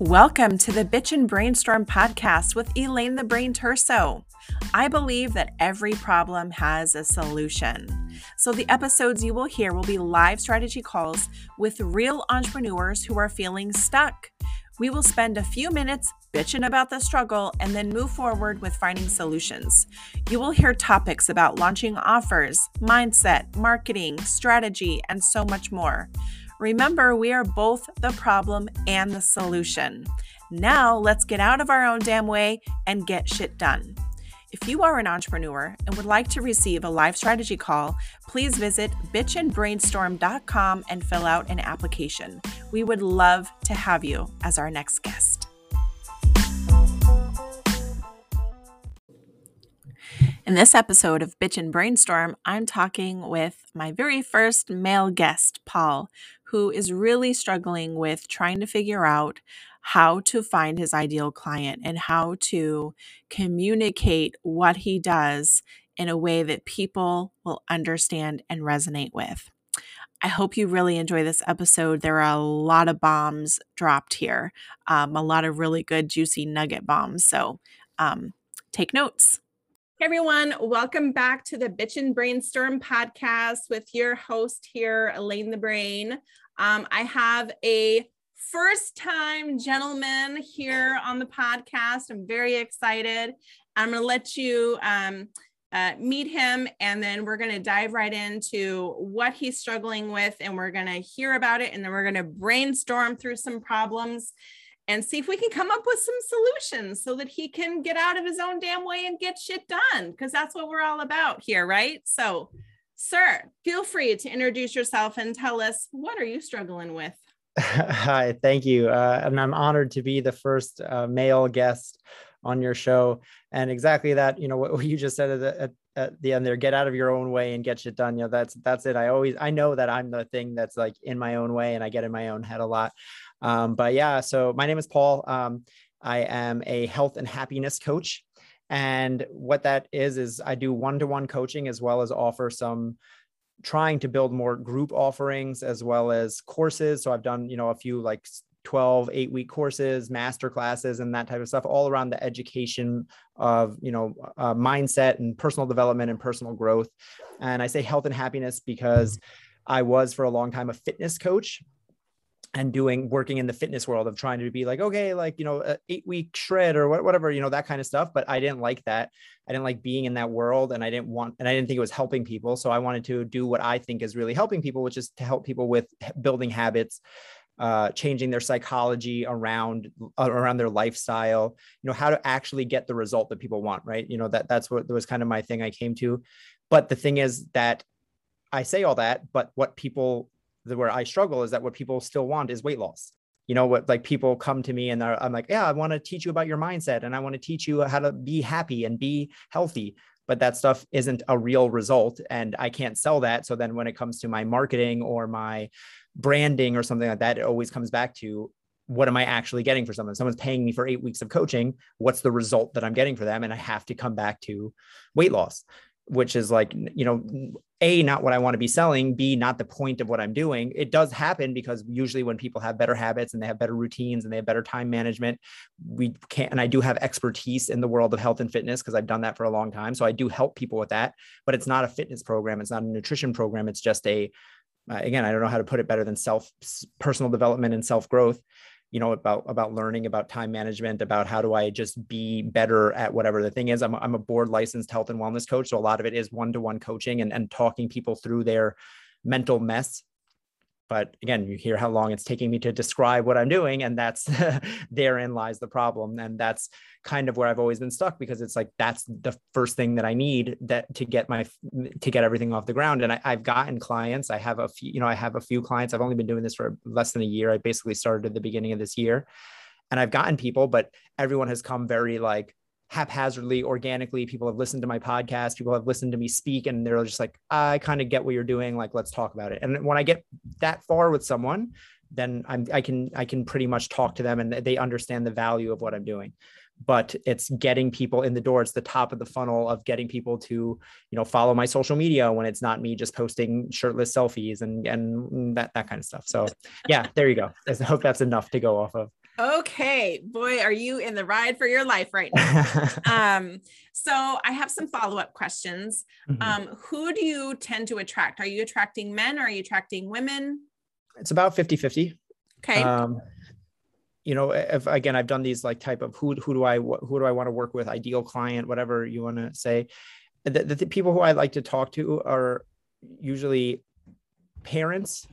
Welcome to the Bitch and Brainstorm podcast with Elaine the Brain Terso. I believe that every problem has a solution. So, the episodes you will hear will be live strategy calls with real entrepreneurs who are feeling stuck. We will spend a few minutes bitching about the struggle and then move forward with finding solutions. You will hear topics about launching offers, mindset, marketing, strategy, and so much more. Remember, we are both the problem and the solution. Now, let's get out of our own damn way and get shit done. If you are an entrepreneur and would like to receive a live strategy call, please visit bitchandbrainstorm.com and fill out an application. We would love to have you as our next guest. In this episode of Bitch and Brainstorm, I'm talking with my very first male guest, Paul, who is really struggling with trying to figure out how to find his ideal client and how to communicate what he does in a way that people will understand and resonate with. I hope you really enjoy this episode. There are a lot of bombs dropped here, um, a lot of really good, juicy nugget bombs. So um, take notes. Hey everyone, welcome back to the Bitch and Brainstorm podcast with your host here, Elaine the Brain. Um, I have a first time gentleman here on the podcast. I'm very excited. I'm going to let you um, uh, meet him and then we're going to dive right into what he's struggling with and we're going to hear about it and then we're going to brainstorm through some problems and see if we can come up with some solutions so that he can get out of his own damn way and get shit done because that's what we're all about here right? So sir feel free to introduce yourself and tell us what are you struggling with? Hi thank you uh, and i'm honored to be the first uh, male guest on your show and exactly that you know what, you just said at the, at, at the end there get out of your own way and get shit done you know that's that's it i always i know that i'm the thing that's like in my own way and i get in my own head a lot um, but yeah, so my name is Paul. Um, I am a health and happiness coach. And what that is, is I do one to one coaching as well as offer some trying to build more group offerings as well as courses. So I've done, you know, a few like 12 eight week courses master classes and that type of stuff all around the education of you know uh, mindset and personal development and personal growth and i say health and happiness because i was for a long time a fitness coach and doing working in the fitness world of trying to be like okay like you know eight week shred or whatever you know that kind of stuff but i didn't like that. I didn't like being in that world and i didn't want and i didn't think it was helping people so i wanted to do what i think is really helping people which is to help people with building habits uh, changing their psychology around uh, around their lifestyle you know how to actually get the result that people want right? You know that that's what that was kind of my thing i came to. But the thing is that i say all that but what people the, where I struggle is that what people still want is weight loss. You know what? Like people come to me and I'm like, yeah, I want to teach you about your mindset and I want to teach you how to be happy and be healthy. But that stuff isn't a real result, and I can't sell that. So then, when it comes to my marketing or my branding or something like that, it always comes back to what am I actually getting for someone? Someone's paying me for eight weeks of coaching. What's the result that I'm getting for them? And I have to come back to weight loss which is like you know a not what i want to be selling b not the point of what i'm doing. It does happen because usually when people have better habits and they have better routines and they have better time management we can't and i do have expertise in the world of health and fitness because i've done that for a long time. So i do help people with that but it's not a fitness program. It's not a nutrition program. It's just a uh, again i don't know how to put it better than self personal development and self growth you know about about learning about time management about how do i just be better at whatever the thing is. I'm, I'm a board licensed health and wellness coach so a lot of it is one-to-one coaching and, and talking people through their mental mess but again you hear how long it's taking me to describe what i'm doing and that's therein lies the problem. And that's kind of where i've always been stuck because it's like that's the first thing that i need that to get my to get everything off the ground. And I, i've gotten clients. I have a few you know i have a few clients. I've only been doing this for less than a year. I basically started at the beginning of this year. And i've gotten people but everyone has come very like haphazardly, organically. People have listened to my podcast, people have listened to me speak, and they're just like, I kind of get what you're doing. Like, let's talk about it. And when I get that far with someone, then I'm, I can I can pretty much talk to them and they understand the value of what I'm doing. But it's getting people in the door. It's the top of the funnel of getting people to, you know, follow my social media when it's not me just posting shirtless selfies and and that that kind of stuff. So yeah, there you go. I hope that's enough to go off of. Okay, boy, are you in the ride for your life right now? um, so I have some follow-up questions. Mm-hmm. Um, who do you tend to attract? Are you attracting men or are you attracting women? It's about 50-50. Okay. Um, you know, if again, I've done these like type of who who do I who do I want to work with, ideal client, whatever you want to say. The, the, the people who I like to talk to are usually parents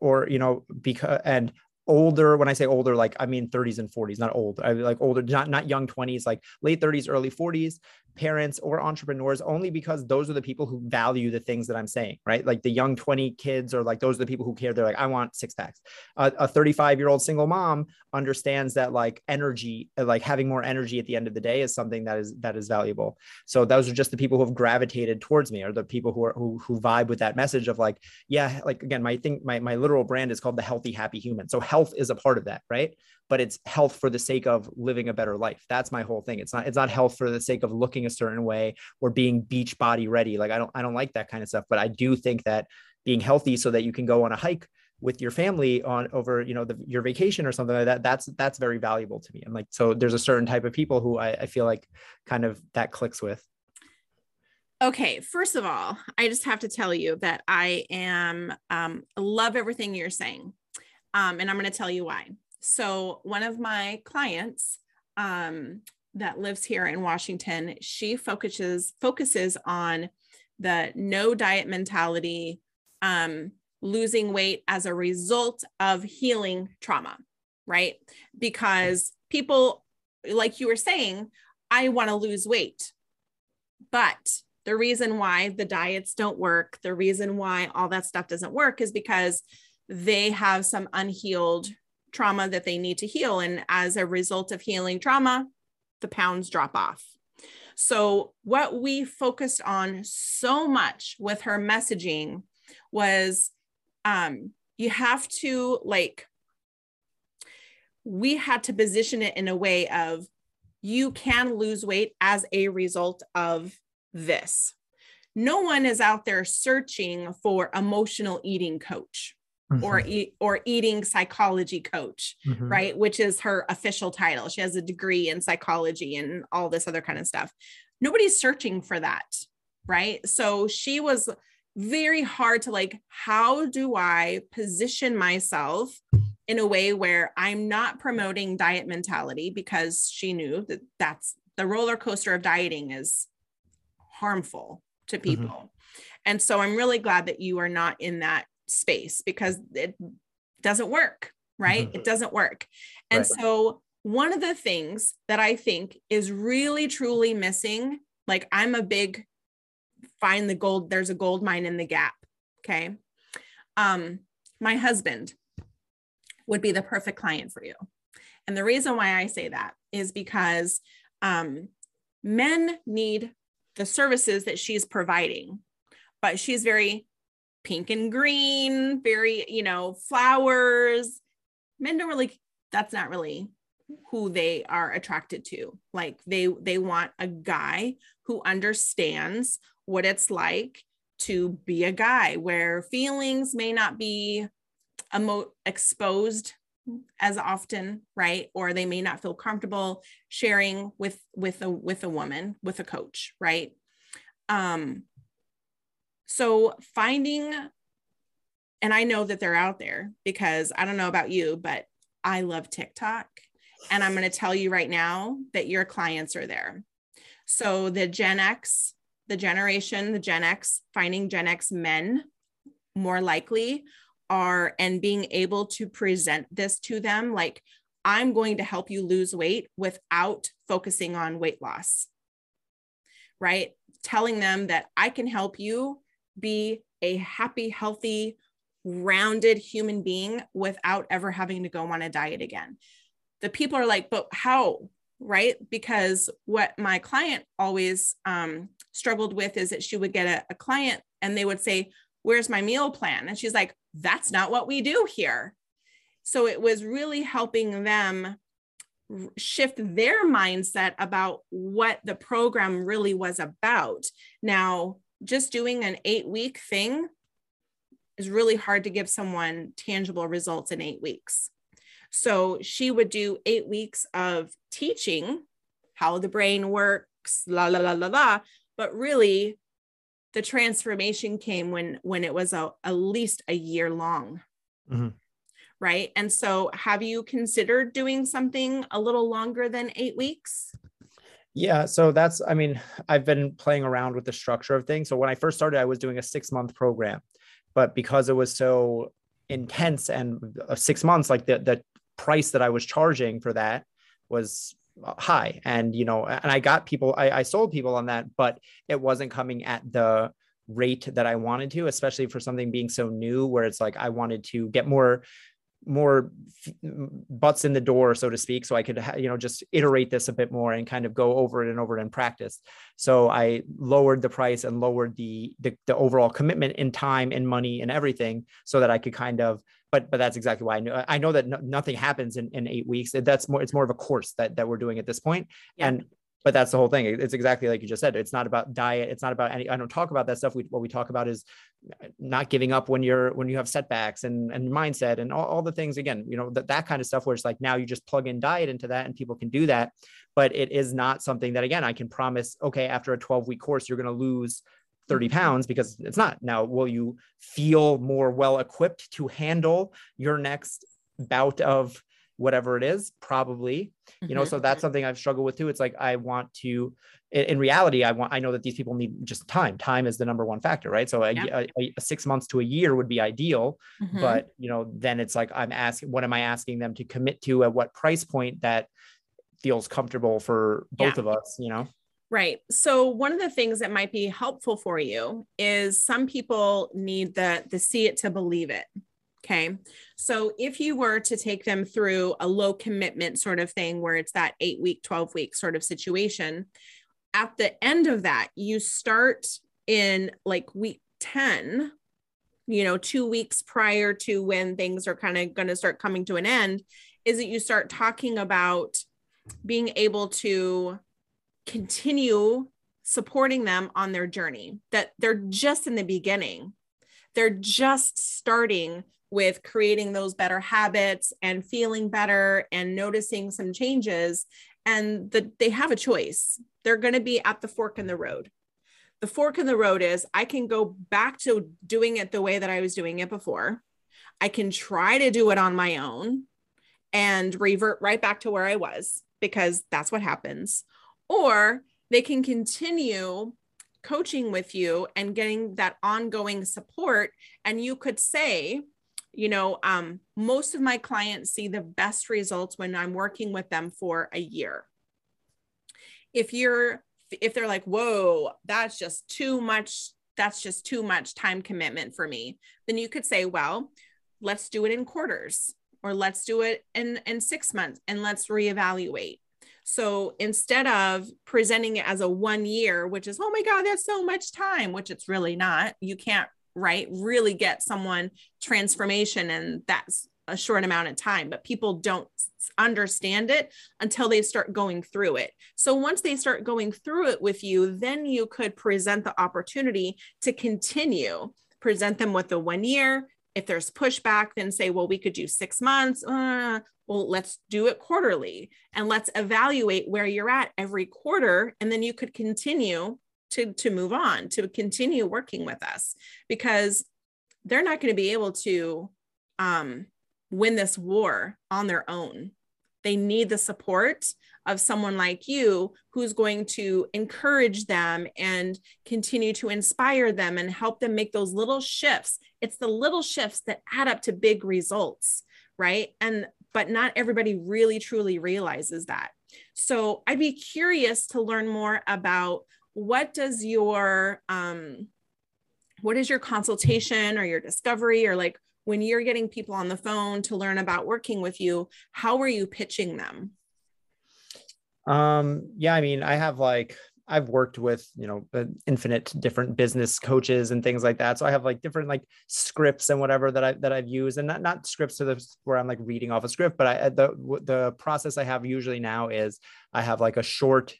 or you know because and older when i say older like i mean 30s and 40s not old i like older not not young 20s like late 30s early 40s parents or entrepreneurs only because those are the people who value the things that I'm saying, right? Like the young 20 kids or like those are the people who care. They're like, I want six packs. Uh, a 35 year old single mom understands that like energy, like having more energy at the end of the day is something that is, that is valuable. So those are just the people who have gravitated towards me or the people who are, who, who vibe with that message of like, yeah, like again, my thing, my, my literal brand is called the healthy, happy human. So health is a part of that, right? but it's health for the sake of living a better life. That's my whole thing. It's not it's not health for the sake of looking a certain way or being beach body ready. Like I don't I don't like that kind of stuff, but I do think that being healthy so that you can go on a hike with your family on over you know the, your vacation or something like that that's that's very valuable to me and like so there's a certain type of people who I, I feel like kind of that clicks with Okay, first of all, I just have to tell you that I am um, love everything you're saying, um, and I'm going to tell you why. So one of my clients um, that lives here in Washington, she focuses focuses on the no diet mentality, um, losing weight as a result of healing trauma, right? Because people, like you were saying, I want to lose weight, but the reason why the diets don't work, the reason why all that stuff doesn't work is because they have some unhealed trauma that they need to heal. And as a result of healing trauma, the pounds drop off. So, what we focused on so much with her messaging was um, you have to like, we had to position it in a way of you can lose weight as a result of this. No one is out there searching for emotional eating coach mm-hmm. or e- or eating psychology coach, mm-hmm. right? Which is her official title. She has a degree in psychology and all this other kind of stuff. Nobody's searching for that, right? So she was very hard to like how do I position myself in a way where I'm not promoting diet mentality because she knew that that's the roller coaster of dieting is harmful to mm-hmm. people. Mm-hmm. And so I'm really glad that you are not in that space because it doesn't work, right? Mm-hmm. It doesn't work. And right. so, one of the things that I think is really truly missing, like I'm a big find the gold, there's a gold mine in the gap. Okay. Um, my husband would be the perfect client for you. And the reason why I say that is because um, men need the services that she's providing, but she's very pink and green, very, you know, flowers. Men don't really, that's not really who they are attracted to. Like they they want a guy who understands what it's like to be a guy where feelings may not be emo- exposed as often right or they may not feel comfortable sharing with with a with a woman with a coach right um so finding, and I know that they're out there because I don't know about you, but I love TikTok. And I'm going to tell you right now that your clients are there. So the Gen X, the generation, the Gen X, finding Gen X men more likely are and being able to present this to them like I'm going to help you lose weight without focusing on weight loss. Right? Telling them that I can help you be a happy, healthy, rounded human being without ever having to go on a diet again. The people are like, but how? Right? Because what my client always um, struggled with is that she would get a, a client and they would say, Where's my meal plan? And she's like, That's not what we do here. So it was really helping them shift their mindset about what the program really was about. Now, just doing an eight week thing is really hard to give someone tangible results in eight weeks. So she would do eight weeks of teaching how the brain works, la la la la la. But really, the transformation came when when it was a, at least a year long. Mm-hmm. Right. And so have you considered doing something a little longer than eight weeks? Yeah, so that's I mean, I've been playing around with the structure of things. So when I first started, I was doing a 6-month program. But because it was so intense and uh, 6 months like the the price that I was charging for that was uh, high and you know and I got people I, I sold people on that but it wasn't coming at the rate that I wanted to especially for something being so new where it's like I wanted to get more more butts in the door so to speak so i could you know just iterate this a bit more and kind of go over it and over it in practice. So i lowered the price and lowered the, the the, overall commitment in time and money and everything so that i could kind of but but that's exactly why i know i know that no, nothing happens in, in eight weeks. That's more it's more of a course that that we're doing at this point. Yeah. and but that's the whole thing. It's exactly like you just said it's not about diet it's not about any i don't talk about that stuff. We, what we talk about is not giving up when you're when you have setbacks and and mindset and all, all the things again you know that, that kind of stuff where it's like now you just plug in diet into that and people can do that. But it is not something that again i can promise okay after a 12 week course you're going to lose 30 mm-hmm. pounds because it's not. Now will you feel more well equipped to handle your next bout of whatever it is probably mm-hmm. you know so that's mm-hmm. something i've struggled with too it's like i want to in, in, reality i want i know that these people need just time time is the number one factor right so a, yeah. a, a six months to a year would be ideal mm-hmm. but you know then it's like i'm asking what am i asking them to commit to at what price point that feels comfortable for both yeah. of us you know Right. So one of the things that might be helpful for you is some people need the the see it to believe it. Okay. So if you were to take them through a low commitment sort of thing where it's that eight week, 12 week sort of situation, at the end of that, you start in like week 10, you know, two weeks prior to when things are kind of going to start coming to an end, is that you start talking about being able to continue supporting them on their journey, that they're just in the beginning. They're just starting with creating those better habits and feeling better and noticing some changes and that they have a choice. They're going to be at the fork in the road. The fork in the road is i can go back to doing it the way that i was doing it before. I can try to do it on my own and revert right back to where i was because that's what happens. Or they can continue coaching with you and getting that ongoing support and you could say you know um, most of my clients see the best results when i'm working with them for a year. If you're if they're like whoa that's just too much that's just too much time commitment for me then you could say well let's do it in quarters or let's do it in in six months and let's reevaluate. So instead of presenting it as a one year which is oh my god that's so much time which it's really not you can't right really get someone transformation and that's a short amount of time but people don't understand it until they start going through it. So once they start going through it with you then you could present the opportunity to continue. Present them with the one year. If there's pushback then say well we could do six months. Uh, well let's do it quarterly and let's evaluate where you're at every quarter and then you could continue to to move on to continue working with us because they're not going to be able to um, win this war on their own. They need the support of someone like you who's going to encourage them and continue to inspire them and help them make those little shifts. It's the little shifts that add up to big results right? And but not everybody really truly realizes that. So i'd be curious to learn more about what does your um what is your consultation or your discovery or like when you're getting people on the phone to learn about working with you how are you pitching them um yeah i mean i have like I've worked with, you know, infinite different business coaches and things like that. So I have like different like scripts and whatever that I that I've used, and not not scripts to the where I'm like reading off a script, but I the the process I have usually now is I have like a short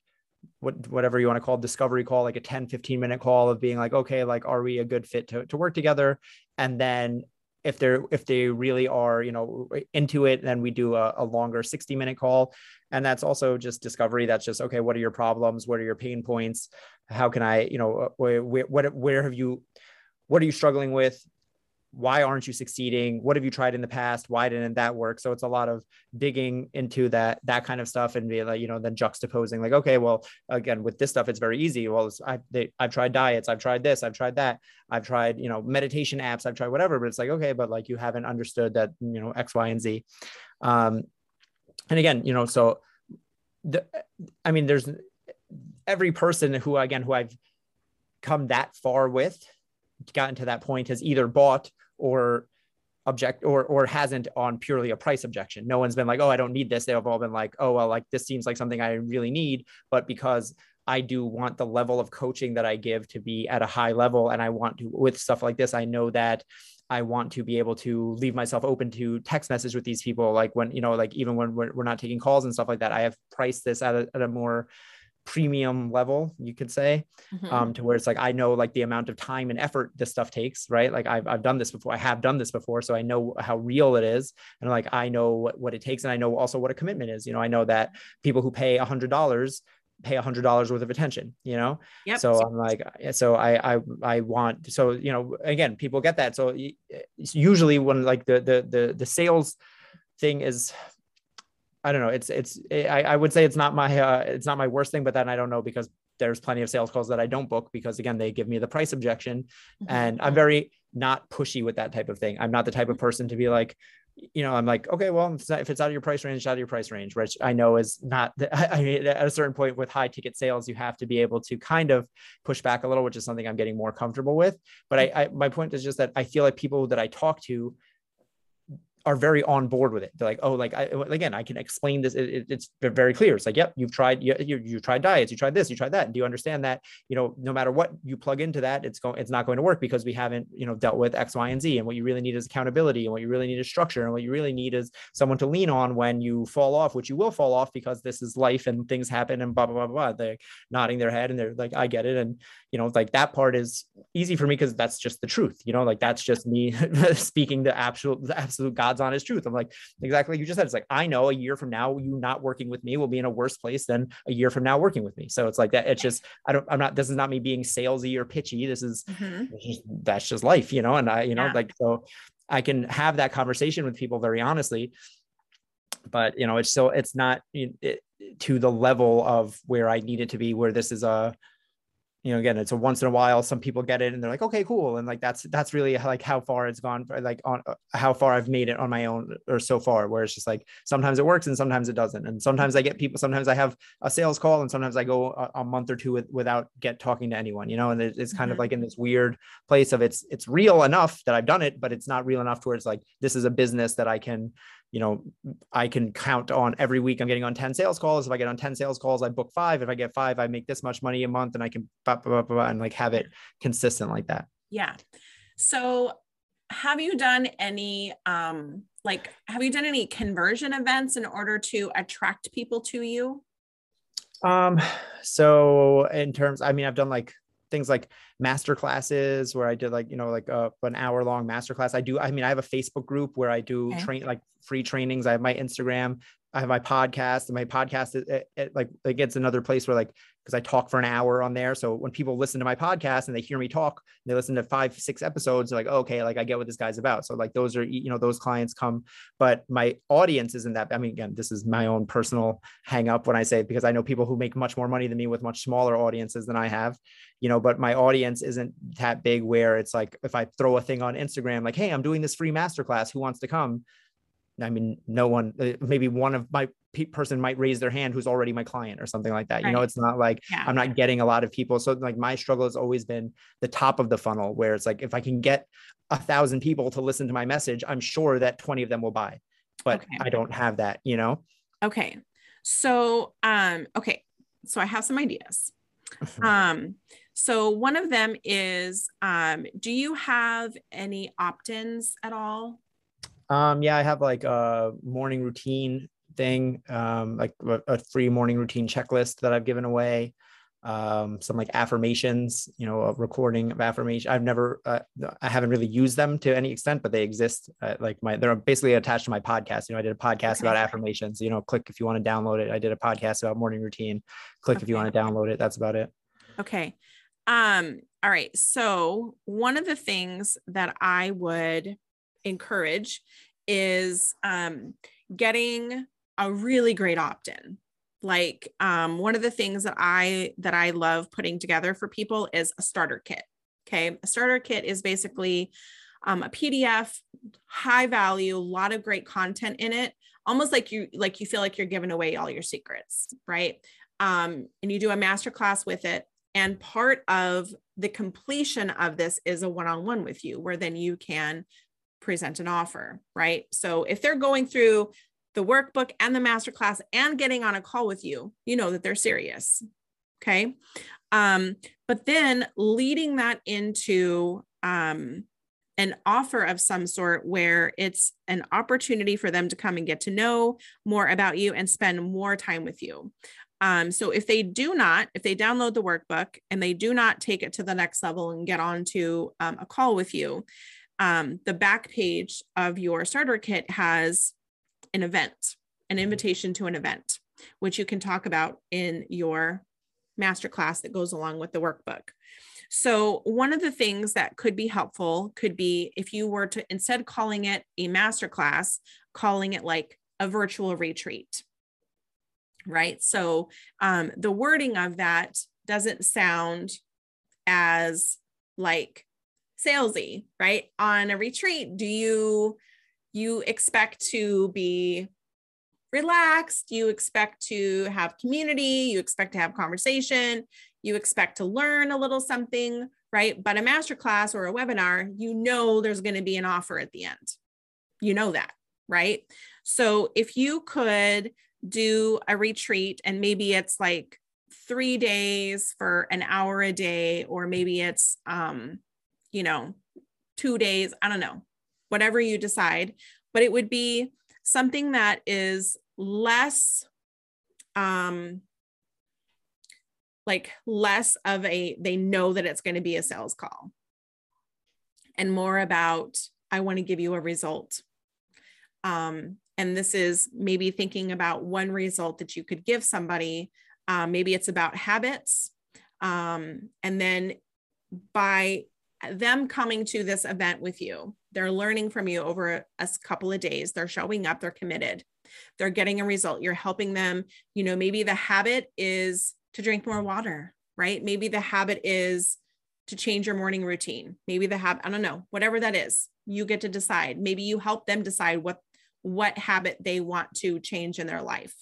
what whatever you want to call discovery call like a 10 15 minute call of being like okay like are we a good fit to, to work together? And then if they're if they really are you know into it then we do a, a, longer 60 minute call. And that's also just discovery. That's just okay what are your problems? What are your pain points? How can i you know uh, where, where, what, where have you what are you struggling with why aren't you succeeding? What have you tried in the past? Why didn't that work? So it's a lot of digging into that that kind of stuff and be like you know then juxtaposing like okay well again with this stuff it's very easy. Well I've, they, I've tried diets i've tried this i've tried that. I've tried you know meditation apps i've tried whatever but it's like okay but like you haven't understood that you know x y and z. Um and again you know so the i mean there's every person who again who i've come that far with gotten to that point has either bought or object or or hasn't on purely a price objection. No one's been like, oh, I don't need this. They've all been like, oh, well, like this seems like something I really need, but because I do want the level of coaching that I give to be at a high level, and I want to with stuff like this, I know that I want to be able to leave myself open to text message with these people. Like when, you know, like even when we're, we're not taking calls and stuff like that, I have priced this at a, at a more premium level you could say mm-hmm. um, to where it's like i know like the amount of time and effort this stuff takes right like I've, I've done this before i have done this before so i know how real it is and like i know what, what it takes and i know also what a commitment is you know i know that people who pay a hundred dollars pay a hundred dollars worth of attention you know yep. so i'm like so I, I i want so you know again people get that so usually when like the the the, the sales thing is I don't know. It's it's I, I would say it's not my uh, it's not my worst thing, but then I don't know because there's plenty of sales calls that I don't book because again they give me the price objection, mm-hmm. and I'm very not pushy with that type of thing. I'm not the type of person to be like, you know, I'm like, okay, well, if it's, not, if it's out of your price range, out of your price range, which I know is not. The, I mean, at a certain point with high ticket sales, you have to be able to kind of push back a little, which is something I'm getting more comfortable with. But I, I my point is just that I feel like people that I talk to are very on board with it. They're like, oh, like I, again, I can explain this. It, it, it's very clear. It's like, yep, you've tried, you, you, you tried diets, you tried this, you tried that. And do you understand that, you know, no matter what you plug into that, it's going, it's not going to work because we haven't, you know, dealt with X, Y, and Z. And what you really need is accountability. And what you really need is structure. And what you really need is someone to lean on when you fall off, which you will fall off because this is life and things happen and blah, blah, blah, blah. They're nodding their head and they're like, I get it. And, you know, like that part is easy for me because that's just the truth, you know, like that's just me speaking the absolute, the absolute God's honest truth. I'm like, exactly like you just said. It's like I know a year from now, you not working with me will be in a worse place than a year from now working with me. So it's like that. It's just I don't. I'm not. This is not me being salesy or pitchy. This is mm-hmm. that's just life, you know. And I, you know, yeah. like so, I can have that conversation with people very honestly. But you know, it's still it's not it, to the level of where I need it to be. Where this is a you know again it's a once in a while some people get it and they're like okay cool and like that's that's really like how far it's gone like on uh, how far i've made it on my own or so far where it's just like sometimes it works and sometimes it doesn't and sometimes i get people sometimes i have a sales call and sometimes i go a, a month or two with, without get talking to anyone you know and it's kind mm-hmm. of like in this weird place of it's it's real enough that i've done it but it's not real enough to where it's like this is a business that i can you know, I can count on every week I'm getting on 10 sales calls. If I get on 10 sales calls, I book five. If I get five, I make this much money a month and I can blah, blah, blah, blah, and like have it consistent like that. Yeah. So have you done any um like have you done any conversion events in order to attract people to you? Um so in terms I mean I've done like things like master classes where I did like, you know, like uh, an hour long master class. I do, I mean, I have a Facebook group where I do okay. train like free trainings. I have my Instagram, I have my podcast and my podcast, it, it, it like, it gets another place where like because I talk for an hour on there. So when people listen to my podcast and they hear me talk, they listen to five, six episodes, they're like, okay, like I get what this guy's about. So like those are, you know, those clients come, but my audience isn't that. I mean, again, this is my own personal hang up when I say, because I know people who make much more money than me with much smaller audiences than I have, you know, but my audience isn't that big where it's like, if I throw a thing on Instagram, like, hey, I'm doing this free masterclass, who wants to come? I mean, no one, uh, maybe one of my pe- person might raise their hand who's already my client or something like that. Right. You know, it's not like yeah. I'm not getting a lot of people. So like my struggle has always been the top of the funnel where it's like, if I can get a thousand people to listen to my message, I'm sure that 20 of them will buy, but okay. I don't have that, you know? Okay. So, um, okay. So I have some ideas. um, so one of them is, um, do you have any opt-ins at all? Um, yeah, I have like a morning routine thing, um, like a, a, free morning routine checklist that I've given away. um, some like affirmations, you know, a recording of affirmation. I've never, uh, I haven't really used them to any extent, but they exist. Uh, like my, they're basically attached to my podcast. You know, I did a podcast okay. about affirmations. You know, click if you want to download it. I did a podcast about morning routine. Click okay. if you want to download it. That's about it. Okay. Um. All right. So one of the things that I would encourage is um getting a really great opt-in. Like um, one of the things that i that i love putting together for people is a starter kit okay? A starter kit is basically um, a pdf high value a lot of great content in it almost like you like you feel like you're giving away all your secrets right? Um, and you do a master class with it. And part of the completion of this is a one-on-one with you where then you can present an offer right so if they're going through the workbook and the masterclass and getting on a call with you, you know that they're serious. Okay. Um, but then leading that into um, an offer of some sort where it's an opportunity for them to come and get to know more about you and spend more time with you. Um, so if they do not, if they download the workbook and they do not take it to the next level and get on to um, a call with you, um, the back page of your starter kit has an event, an invitation to an event, which you can talk about in your masterclass that goes along with the workbook. So, one of the things that could be helpful could be if you were to instead calling it a masterclass, calling it like a virtual retreat, right? So, um, the wording of that doesn't sound as like salesy, right? On a retreat, do you you expect to be relaxed, you expect to have community, you expect to have conversation, you expect to learn a little something, right? But a masterclass or a webinar, you know there's going to be an offer at the end. You know that, right? So if you could do a retreat and maybe it's like three days for an hour a day, or maybe it's, um, you know, two days, I don't know, whatever you decide, but it would be something that is less um like less of a they know that it's going to be a sales call and more about i want to give you a result. Um and this is maybe thinking about one result that you could give somebody um, maybe it's about habits um, and then by them coming to this event with you they're learning from you over a couple of days. They're showing up, they're committed. They're getting a result. You're helping them. You know, maybe the habit is to drink more water, right? Maybe the habit is to change your morning routine. Maybe the habit, I don't know, whatever that is, you get to decide. Maybe you help them decide what what habit they want to change in their life.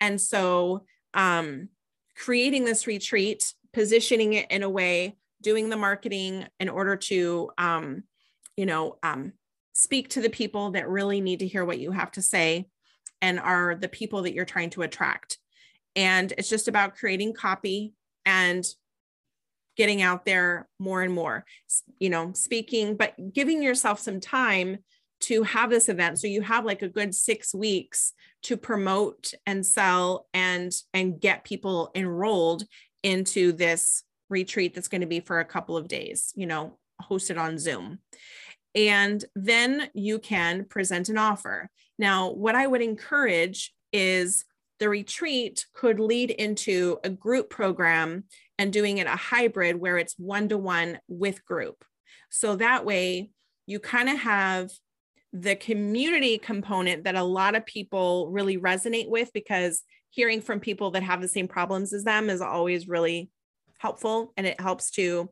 And so um creating this retreat, positioning it in a way, doing the marketing in order to um you know, um, speak to the people that really need to hear what you have to say and are the people that you're trying to attract. And it's just about creating copy and getting out there more and more, you know, speaking, but giving yourself some time to have this event. So you have like a good six weeks to promote and sell and and get people enrolled into this retreat that's going to be for a couple of days, you know, hosted on Zoom and then you can present an offer. Now, what I would encourage is the retreat could lead into a group program and doing it a hybrid where it's one to one with group. So that way you kind of have the community component that a lot of people really resonate with because hearing from people that have the same problems as them is always really helpful and it helps to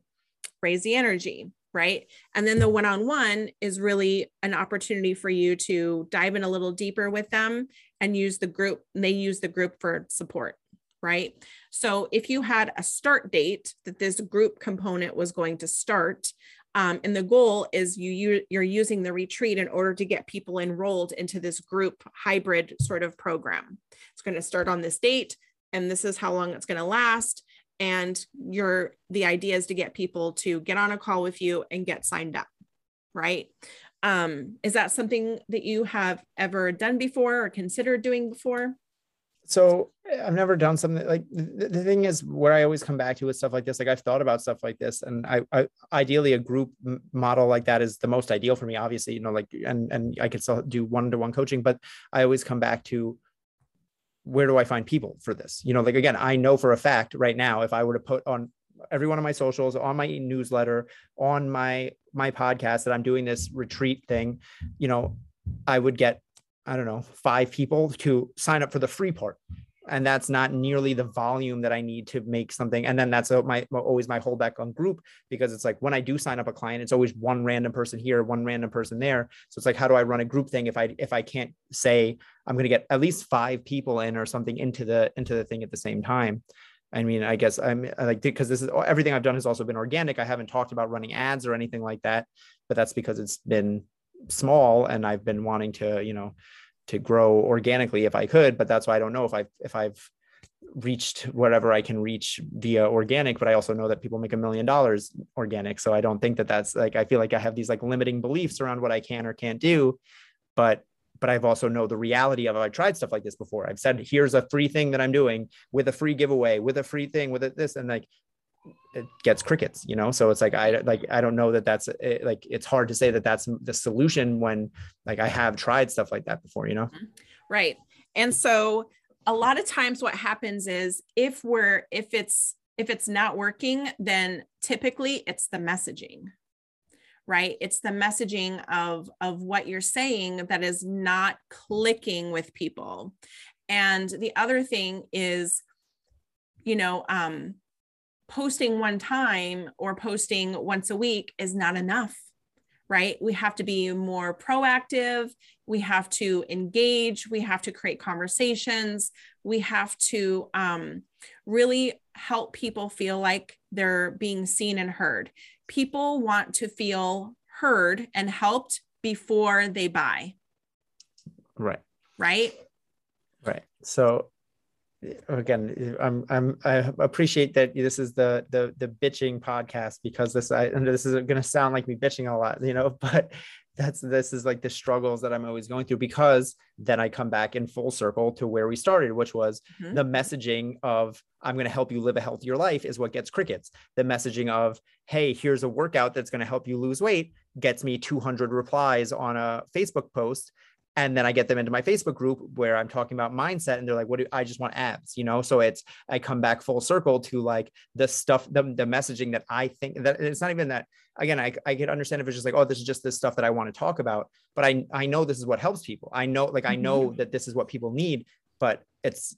raise the energy right? And then the one on one is really an opportunity for you to dive in a little deeper with them and use the group, they use the group for support, right? So if you had a start date that this group component was going to start, um, and the goal is you, you you're using the retreat in order to get people enrolled into this group hybrid sort of program. It's going to start on this date, and this is how long it's going to last and your the idea is to get people to get on a call with you and get signed up right um is that something that you have ever done before or considered doing before so I've never done something like the, the, thing is where I always come back to with stuff like this. Like I've thought about stuff like this, and I, I ideally a group model like that is the most ideal for me. Obviously, you know, like and and I could still do one to one coaching, but I always come back to where do I find people for this? You know, like again, I know for a fact right now if I were to put on every one of my socials, on my newsletter, on my my podcast that I'm doing this retreat thing, you know, I would get I don't know, five people to sign up for the free part and that's not nearly the volume that I need to make something. And then that's my always my holdback on group because it's like when I do sign up a client, it's always one random person here, one random person there. So it's like, how do I run a group thing if I if I can't say I'm going to get at least five people in or something into the into the thing at the same time? I mean, I guess I'm like because this is everything I've done has also been organic. I haven't talked about running ads or anything like that, but that's because it's been small and I've been wanting to, you know, to grow organically if I could, but that's why I don't know if I've if I've reached whatever I can reach via organic, but I also know that people make a million dollars organic. So I don't think that that's like I feel like I have these like limiting beliefs around what I can or can't do, but but I've also know the reality of I've tried stuff like this before. I've said here's a free thing that I'm doing with a free giveaway, with a free thing, with this, and like it gets crickets you know? So it's like i like i don't know that that's it, like it's hard to say that that's the solution when like i have tried stuff like that before you know? Mm-hmm. right. And so a lot of times what happens is if we're if it's if it's not working then typically it's the messaging right? It's the messaging of of what you're saying that is not clicking with people. And the other thing is you know um posting one time or posting once a week is not enough right? We have to be more proactive. We have to engage. We have to create conversations. We have to um, really help people feel like they're being seen and heard. People want to feel heard and helped before they buy. Right. Right? Right. So again i'm i'm i appreciate that this is the the the bitching podcast because this i and this is going to sound like me bitching a lot you know but that's this is like the struggles that i'm always going through because then i come back in full circle to where we started which was mm-hmm. the messaging of i'm going to help you live a healthier life is what gets crickets the messaging of hey here's a workout that's going to help you lose weight gets me 200 replies on a facebook post and then I get them into my Facebook group where I'm talking about mindset and they're like, what do I just want abs, you know? So it's, I come back full circle to like the stuff, the, the messaging that I think that it's not even that, again, I, I could understand if it's just like, oh, this is just this stuff that I want to talk about, but I, I know this is what helps people. I know, like, I know mm-hmm. that this is what people need, but it's,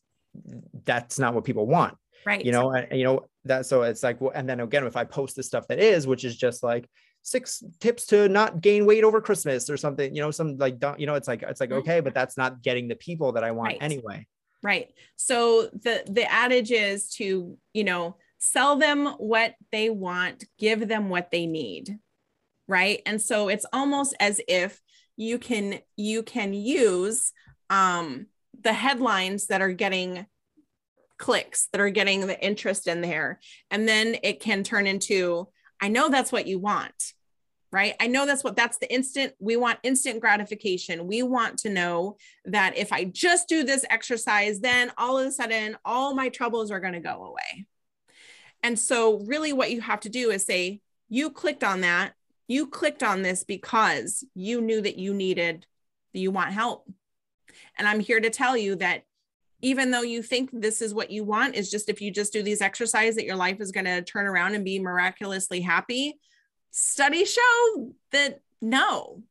that's not what people want. Right. You know, and, you know, that, so it's like, well, and then again, if I post the stuff that is, which is just like, six tips to not gain weight over Christmas or something, you know, some like, don't, you know, it's like, it's like, mm-hmm. okay, but that's not getting the people that I want right. anyway. Right. So the, the adage is to, you know, sell them what they want, give them what they need. Right. And so it's almost as if you can, you can use, um, the headlines that are getting clicks that are getting the interest in there and then it can turn into I know that's what you want, right? I know that's what that's the instant. We want instant gratification. We want to know that if I just do this exercise, then all of a sudden all my troubles are going to go away. And so, really, what you have to do is say, you clicked on that. You clicked on this because you knew that you needed, that you want help. And I'm here to tell you that even though you think this is what you want is just if you just do these exercises that your life is going to turn around and be miraculously happy studies show that no.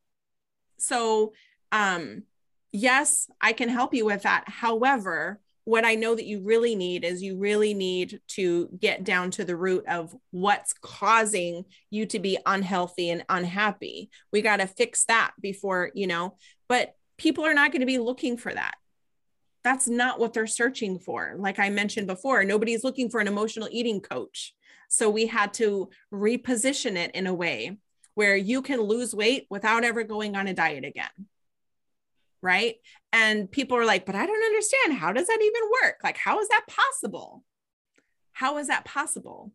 So um yes i can help you with that. However what i know that you really need is you really need to get down to the root of what's causing you to be unhealthy and unhappy. We got to fix that before you know but people are not going to be looking for that that's not what they're searching for. Like I mentioned before, nobody's looking for an emotional eating coach. So we had to reposition it in a way where you can lose weight without ever going on a diet again. Right. And people are like, but I don't understand. How does that even work? Like, how is that possible? How is that possible?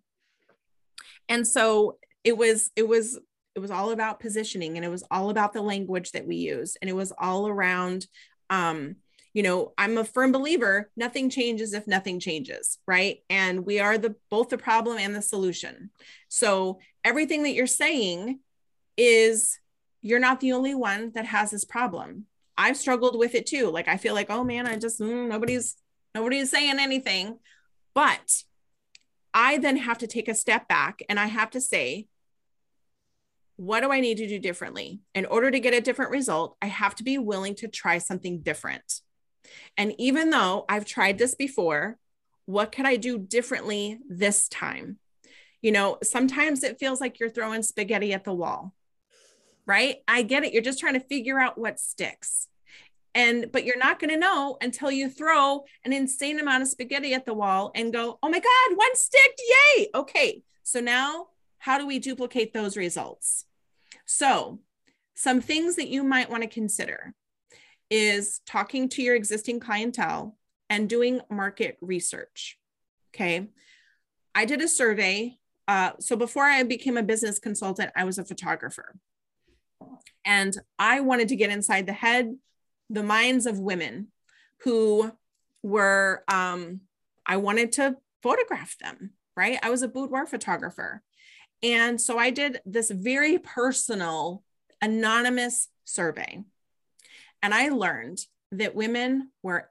And so it was, it was, it was all about positioning and it was all about the language that we use. And it was all around um, you know i'm a firm believer nothing changes if nothing changes right? And we are the both the problem and the solution. So everything that you're saying is you're not the only one that has this problem. I've struggled with it too. Like i feel like oh man i just mm, nobody's nobody's saying anything. But i then have to take a step back and i have to say what do I need to do differently? In order to get a different result, I have to be willing to try something different. And even though I've tried this before, what could I do differently this time? You know, sometimes it feels like you're throwing spaghetti at the wall, right? I get it. You're just trying to figure out what sticks. And, but you're not going to know until you throw an insane amount of spaghetti at the wall and go, oh my God, one stick, yay. Okay. So now, how do we duplicate those results? So, some things that you might want to consider is talking to your existing clientele and doing market research. Okay. I did a survey. Uh, so before I became a business consultant, I was a photographer. And I wanted to get inside the head, the minds of women who were, um, I wanted to photograph them, right? I was a boudoir photographer. And so I did this very personal, anonymous survey. And I learned that women were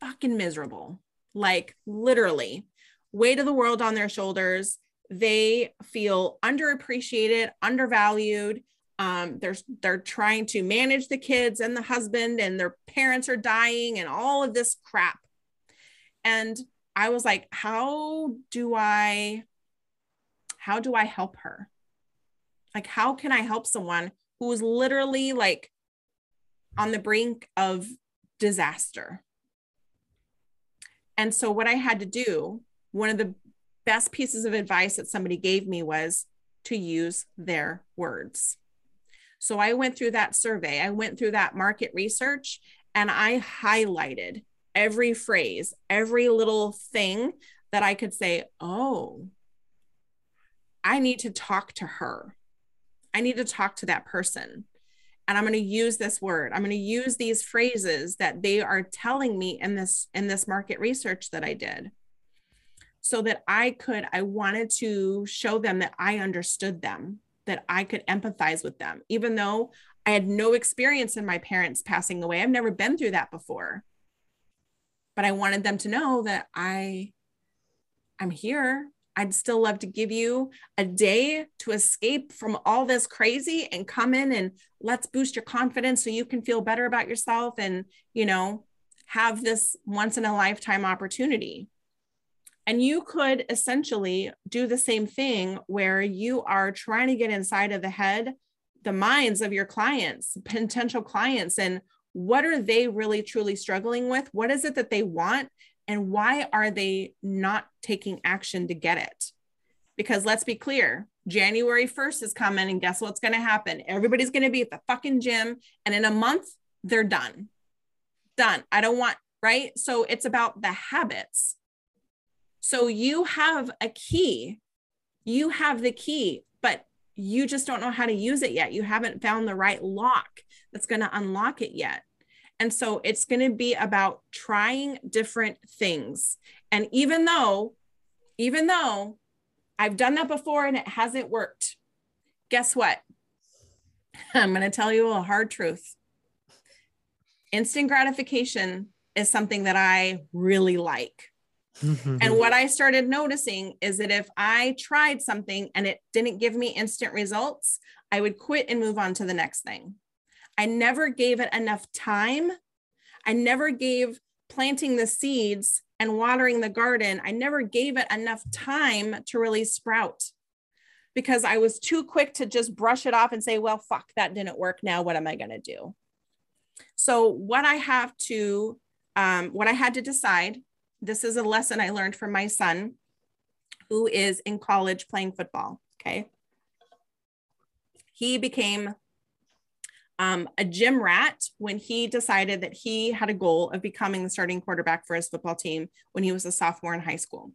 fucking miserable, like literally weight of the world on their shoulders. They feel underappreciated, undervalued. Um, they're they're trying to manage the kids and the husband, and their parents are dying, and all of this crap. And I was like, how do I, how do I help her? Like, how can I help someone who is literally like on the brink of disaster. And so, what I had to do, one of the best pieces of advice that somebody gave me was to use their words. So, I went through that survey, I went through that market research, and I highlighted every phrase, every little thing that I could say, oh, I need to talk to her. I need to talk to that person and i'm going to use this word. I'm going to use these phrases that they are telling me in this in this market research that i did so that i could i wanted to show them that i understood them that i could empathize with them even though i had no experience in my parents passing away. I've never been through that before. But i wanted them to know that i i'm here I'd still love to give you a day to escape from all this crazy and come in and let's boost your confidence so you can feel better about yourself and, you know, have this once in a lifetime opportunity. And you could essentially do the same thing where you are trying to get inside of the head, the minds of your clients, potential clients, and what are they really truly struggling with? What is it that they want? And why are they not taking action to get it? Because let's be clear, January 1st is coming, and guess what's going to happen? Everybody's going to be at the fucking gym, and in a month, they're done. Done. I don't want, right? So it's about the habits. So you have a key, you have the key, but you just don't know how to use it yet. You haven't found the right lock that's going to unlock it yet. And so it's going to be about trying different things. And even though, even though I've done that before and it hasn't worked, guess what? I'm going to tell you a hard truth. Instant gratification is something that I really like. Mm-hmm. and what I started noticing is that if I tried something and it didn't give me instant results, I would quit and move on to the next thing. I never gave it enough time. I never gave planting the seeds and watering the garden, I never gave it enough time to really sprout because I was too quick to just brush it off and say, well, fuck, that didn't work. Now, what am I going to do? So, what I have to, um, what I had to decide, this is a lesson I learned from my son who is in college playing football. Okay. He became um, a gym rat when he decided that he had a goal of becoming the starting quarterback for his football team when he was a sophomore in high school.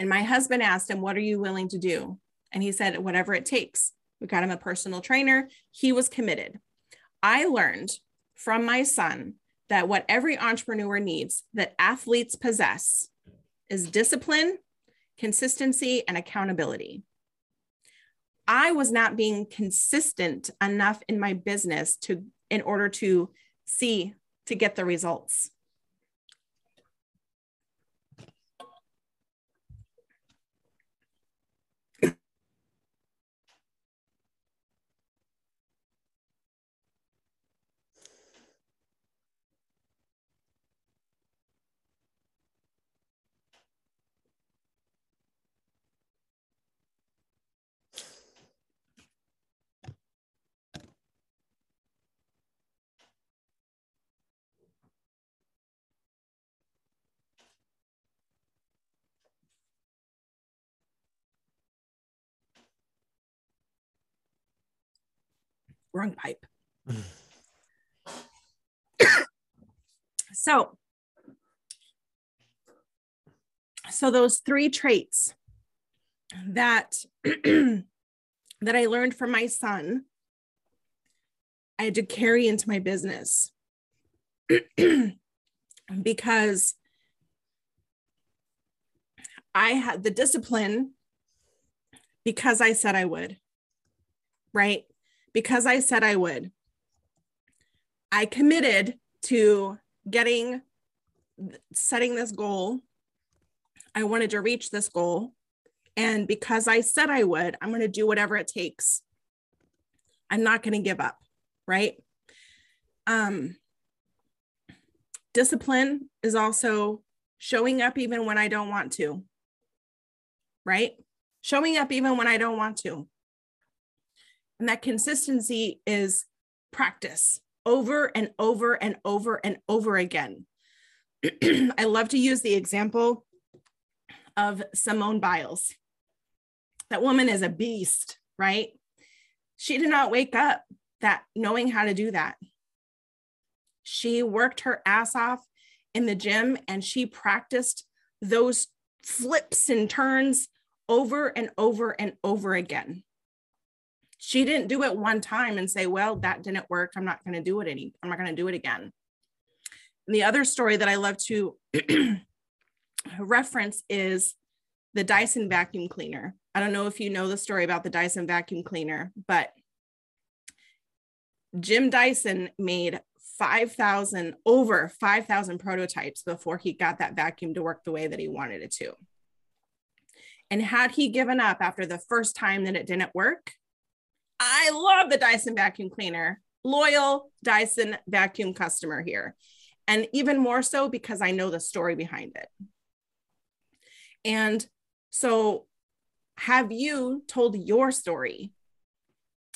And my husband asked him, What are you willing to do? And he said, Whatever it takes. We got him a personal trainer. He was committed. I learned from my son that what every entrepreneur needs that athletes possess is discipline, consistency, and accountability. I was not being consistent enough in my business to in order to see to get the results. Wrong pipe. Mm. so, so those three traits that that I learned from my son, I had to carry into my business because I had the discipline because I said I would, right? Because I said I would. I committed to getting, setting this goal. I wanted to reach this goal. And because I said I would, I'm going to do whatever it takes. I'm not going to give up, right? Um, discipline is also showing up even when I don't want to, right? Showing up even when I don't want to. And that consistency is practice over and over and over and over again. I love to use the example of Simone Biles. That woman is a beast, right? She did not wake up that knowing how to do that. She worked her ass off in the gym and she practiced those flips and turns over and over and over again she didn't do it one time and say, well, that didn't work. I'm not going to do it any, I'm not going to do it again. And the other story that I love to reference is the Dyson vacuum cleaner. I don't know if you know the story about the Dyson vacuum cleaner, but Jim Dyson made 5,000, over 5,000 prototypes before he got that vacuum to work the way that he wanted it to. And had he given up after the first time that it didn't work, I love the Dyson vacuum cleaner. Loyal Dyson vacuum customer here. And even more so because I know the story behind it. And so, have you told your story?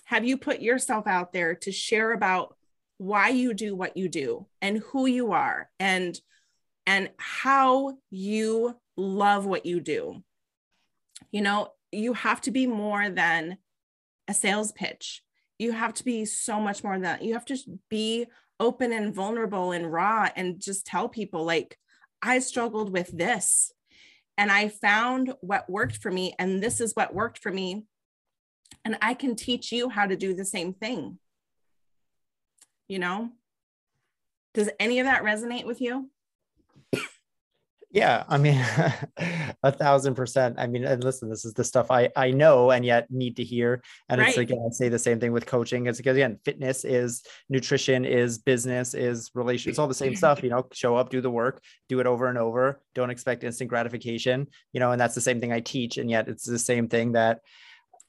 Have you put yourself out there to share about why you do what you do and who you are and and how you love what you do? You know, you have to be more than a sales pitch. You have to be so much more than that. You have to be open and vulnerable and raw and just tell people, like, I struggled with this and I found what worked for me, and this is what worked for me. And I can teach you how to do the same thing. You know? Does any of that resonate with you? Yeah, I mean, a thousand percent. I mean, and listen, this is the stuff I I know and yet need to hear. And right. it's again, I say the same thing with coaching. It's because again, fitness is nutrition, is business, is relations, it's all the same stuff. You know, show up, do the work, do it over and over. Don't expect instant gratification. You know, and that's the same thing I teach, and yet it's the same thing that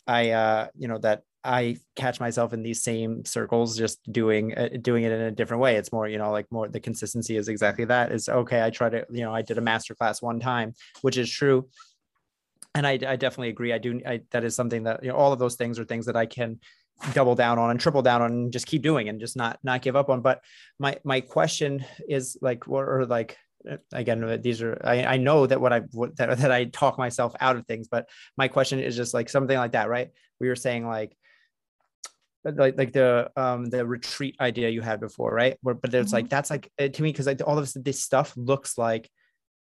I uh, you know, that I catch myself in these same circles, just doing uh, doing it in a different way. It's more, you know, like more the consistency is exactly that. Is okay. I try to, you know, I did a master class one time, which is true, and I, I definitely agree. I do. I, that is something that you know, all of those things are things that I can double down on and triple down on and just keep doing and just not not give up on. But my my question is like, what or like again these are I, I know that what i that, that i talk myself out of things but my question is just like something like that right we were saying like like like the um the retreat idea you had before right Where, but it's mm-hmm. like that's like to me because like all of this stuff looks like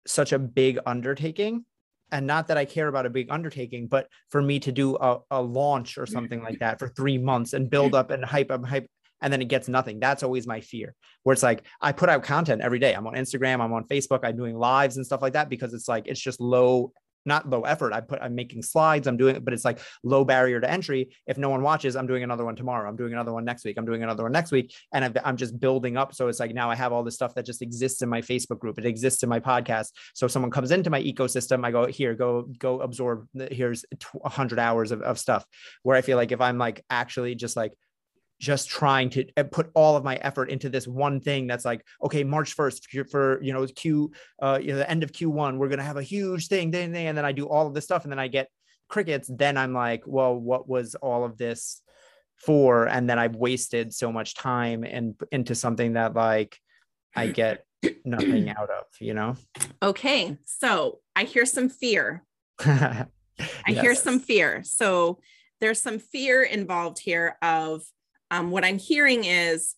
such a big undertaking and not that I care about a big undertaking, but for me to do a, a launch or something like that for three months and build up and hype up hype and then it gets nothing. That's always my fear. Where it's like I put out content every day. I'm on Instagram, I'm on Facebook, I'm doing lives and stuff like that because it's like it's just low not low effort. I put, I'm making slides, I'm doing it, but it's like low barrier to entry. If no one watches, I'm doing another one tomorrow. I'm doing another one next week. I'm doing another one next week. And i am just building up. So it's like now I have all this stuff that just exists in my Facebook group. It exists in my podcast. So if someone comes into my ecosystem, I go here, go, go absorb. Here's a hundred hours of, of stuff where I feel like if I'm like actually just like, just trying to uh, put all of my effort into this one thing that's like okay march 1st for you know q uh you know the end of q1 we're gonna have a huge thing then. and then i do all of this stuff and then i get crickets then i'm like well what was all of this for and then i've wasted so much time and into something that like i get nothing out of you know okay so i hear some fear i yes. hear some fear so there's some fear involved here of um, what I'm hearing is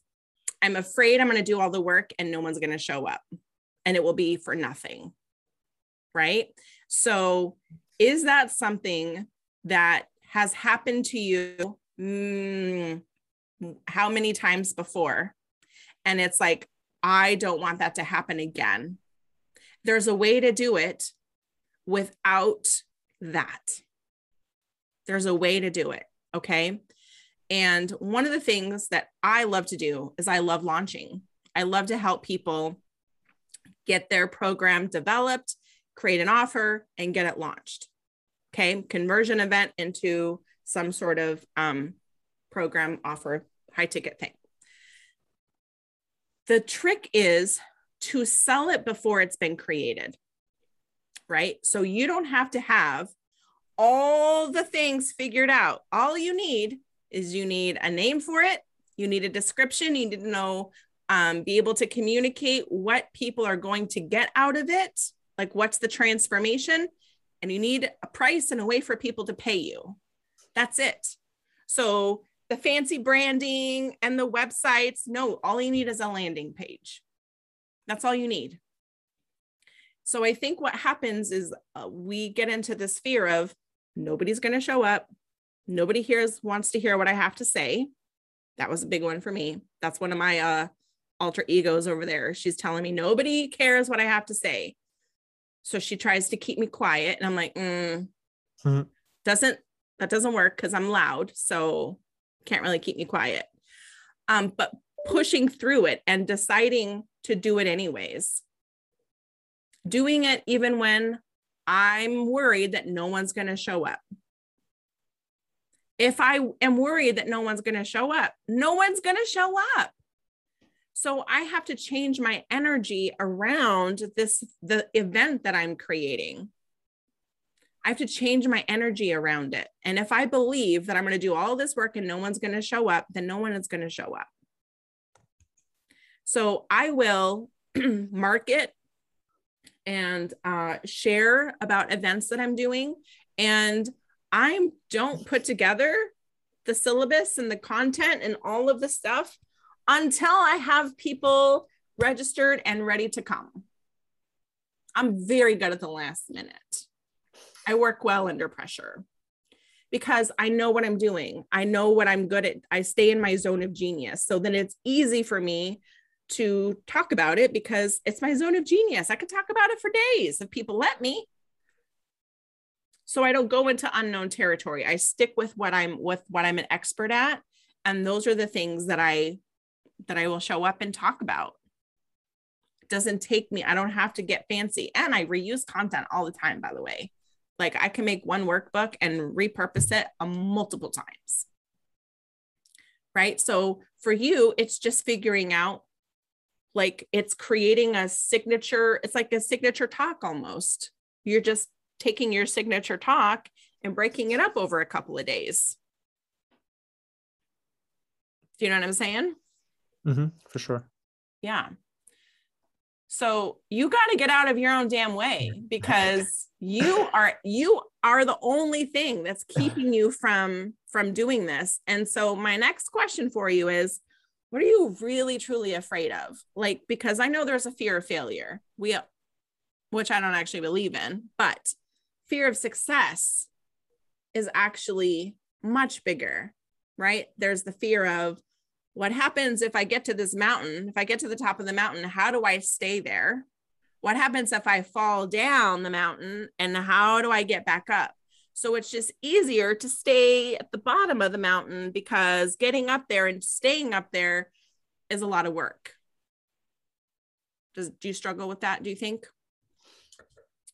I'm afraid I'm going to do all the work and no one's going to show up and it will be for nothing. Right. So, is that something that has happened to you mm, how many times before? And it's like, I don't want that to happen again. There's a way to do it without that. There's a way to do it. Okay. And one of the things that I love to do is I love launching. I love to help people get their program developed, create an offer, and get it launched. Okay, conversion event into some sort of um, program offer, high ticket thing. The trick is to sell it before it's been created, right? So you don't have to have all the things figured out. All you need is you need a name for it, you need a description, you need to know, um, be able to communicate what people are going to get out of it, like what's the transformation, and you need a price and a way for people to pay you. That's it. So the fancy branding and the websites, no, all you need is a landing page. That's all you need. So I think what happens is uh, we get into this fear of nobody's going to show up. Nobody hears wants to hear what I have to say. That was a big one for me. That's one of my uh alter egos over there. She's telling me nobody cares what I have to say. So she tries to keep me quiet and I'm like, mm, mm-hmm. doesn't that doesn't work because I'm loud. So can't really keep me quiet. Um, but pushing through it and deciding to do it anyways. Doing it even when I'm worried that no one's going to show up if I am worried that no one's going to show up, no one's going to show up. So I have to change my energy around this the event that I'm creating. I have to change my energy around it. And if I believe that I'm going to do all this work and no one's going to show up, then no one is going to show up. So I will market and uh, share about events that I'm doing and I don't put together the syllabus and the content and all of the stuff until I have people registered and ready to come. I'm very good at the last minute. I work well under pressure because I know what I'm doing. I know what I'm good at. I stay in my zone of genius. So then it's easy for me to talk about it because it's my zone of genius. I could talk about it for days if people let me so i don't go into unknown territory. I stick with what i'm with what i'm an expert at and those are the things that i that i will show up and talk about. It doesn't take me i don't have to get fancy and i reuse content all the time by the way. Like i can make one workbook and repurpose it a multiple times. Right? So for you it's just figuring out like it's creating a signature it's like a signature talk almost. You're just taking your signature talk and breaking it up over a couple of days. Do you know what I'm saying? Mm-hmm, for sure. Yeah. So you got to get out of your own damn way because you are you are the only thing that's keeping you from from doing this. And so my next question for you is what are you really truly afraid of? Like because I know there's a fear of failure. We which I don't actually believe in, but fear of success is actually much bigger, right? There's the fear of what happens if I get to this mountain? If I get to the top of the mountain, how do I stay there? What happens if I fall down the mountain and how do I get back up? So it's just easier to stay at the bottom of the mountain because getting up there and staying up there is a lot of work. Does do you struggle with that? Do you think?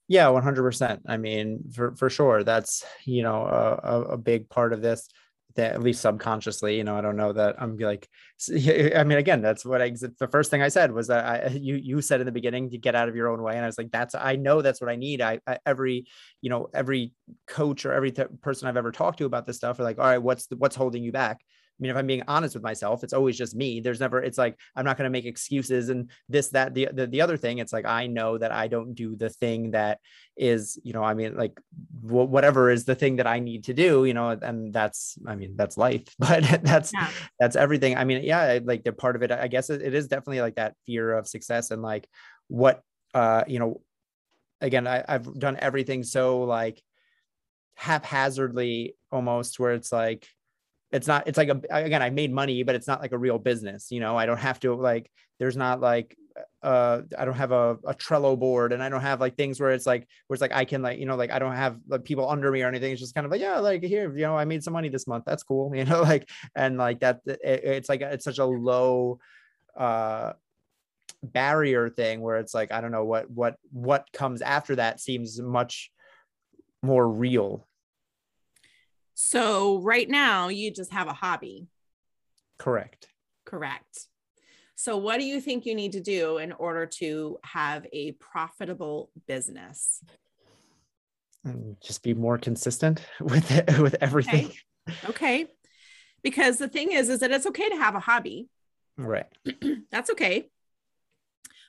Yeah, 100%. I mean, for, for sure. That's, you know, a, a big part of this that at least subconsciously, you know, I don't know that I'm like, I mean, again, that's what I, the first thing I said was that I, you, you said in the beginning to get out of your own way. And I was like, that's, I know that's what I need. I, I every, you know, every coach or every th- person I've ever talked to about this stuff are like, all right, what's the, what's holding you back? I mean, if I'm being honest with myself, it's always just me. There's never, it's like, I'm not going to make excuses and this, that, the, the, the other thing, it's like, I know that I don't do the thing that is, you know, I mean, like w- whatever is the thing that I need to do, you know, and that's, I mean, that's life, but that's, yeah. that's everything. I mean, yeah, like the part of it, I guess it, it is definitely like that fear of success and like what, uh, you know, again, I, I've done everything so like haphazardly almost where it's like, it's not it's like a again i made money but it's not like a real business you know? I don't have to like there's not like uh i don't have a, a trello board and i don't have like things where it's like where it's like i can like you know like i don't have like people under me or anything. It's just kind of like yeah like here you know i made some money this month. That's cool you know like and like that it, it's like it's such a low uh barrier thing where it's like i don't know what what what comes after that seems much more real so right now you just have a hobby. Correct. Correct. So what do you think you need to do in order to have a profitable business? Just be more consistent with it, with everything. Okay. okay. Because the thing is is that it's okay to have a hobby. Right. That's okay.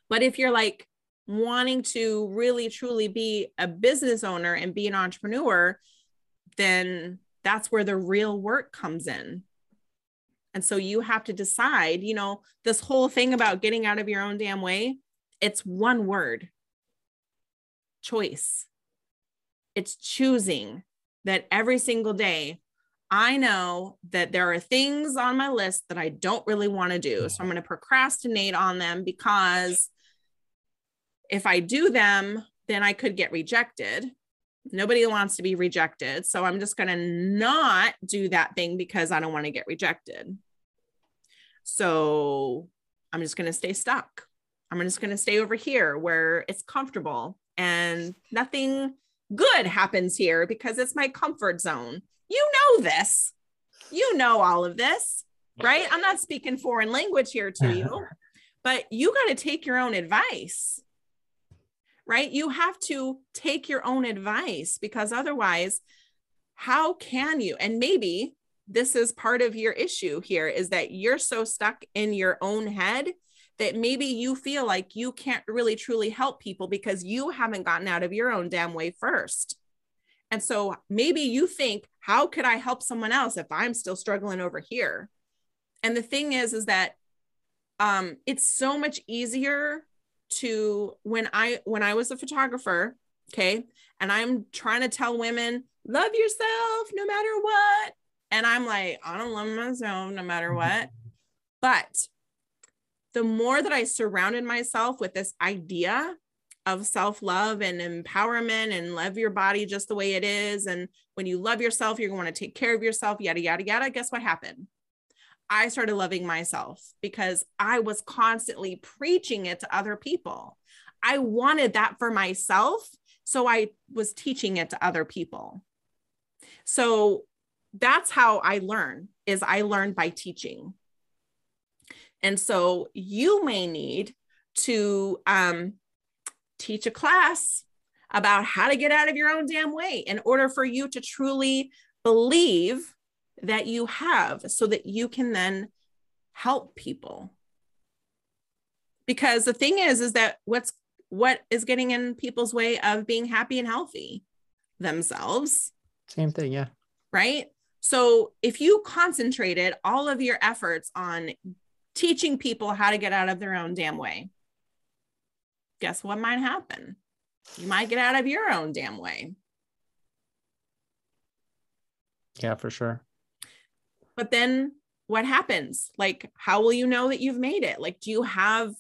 But if you're like wanting to really truly be a business owner and be an entrepreneur, then that's where the real work comes in. And so you have to decide, you know, this whole thing about getting out of your own damn way, it's one word choice. It's choosing that every single day, I know that there are things on my list that I don't really want to do. So I'm going to procrastinate on them because if I do them, then I could get rejected nobody wants to be rejected. So I'm just going to not do that thing because I don't want to get rejected. So I'm just going to stay stuck. I'm just going to stay over here where it's comfortable and nothing good happens here because it's my comfort zone. You know this. You know all of this, right? I'm not speaking foreign language here to you, but you got to take your own advice right? You have to take your own advice because otherwise, how can you? And maybe this is part of your issue here is that you're so stuck in your own head that maybe you feel like you can't really truly help people because you haven't gotten out of your own damn way first. And so maybe you think, how could I help someone else if I'm still struggling over here? And the thing is, is that um, it's so much easier to when I when I was a photographer, okay, and I'm trying to tell women, love yourself no matter what. And I'm like, I don't love myself no matter mm-hmm. what. But the more that I surrounded myself with this idea of self love and empowerment and love your body just the way it is. And when you love yourself, you're going to take care of yourself, yada, yada, yada. Guess what happened? I started loving myself because I was constantly preaching it to other people. I wanted that for myself. So I was teaching it to other people. So that's how I learn is I learn by teaching. And so you may need to um, teach a class about how to get out of your own damn way in order for you to truly believe that you have so that you can then help people. Because the thing is is that what's what is getting in people's way of being happy and healthy themselves. Same thing yeah. Right? So if you concentrated all of your efforts on teaching people how to get out of their own damn way guess what might happen? You might get out of your own damn way. Yeah for sure but then what happens? Like, how will you know that you've made it? Like, do you have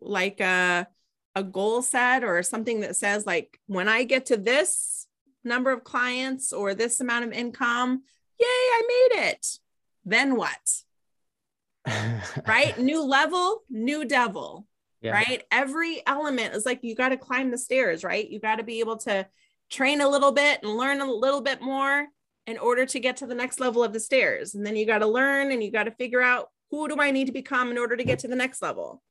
like a, a goal set or something that says, like, when I get to this number of clients or this amount of income, yay, I made it. Then what? right? New level, new devil. Yeah. Right. Every element is like you got to climb the stairs, right? You got to be able to train a little bit and learn a little bit more in order to get to the next level of the stairs. And then you got to learn and you got to figure out who do I need to become in order to get to the next level.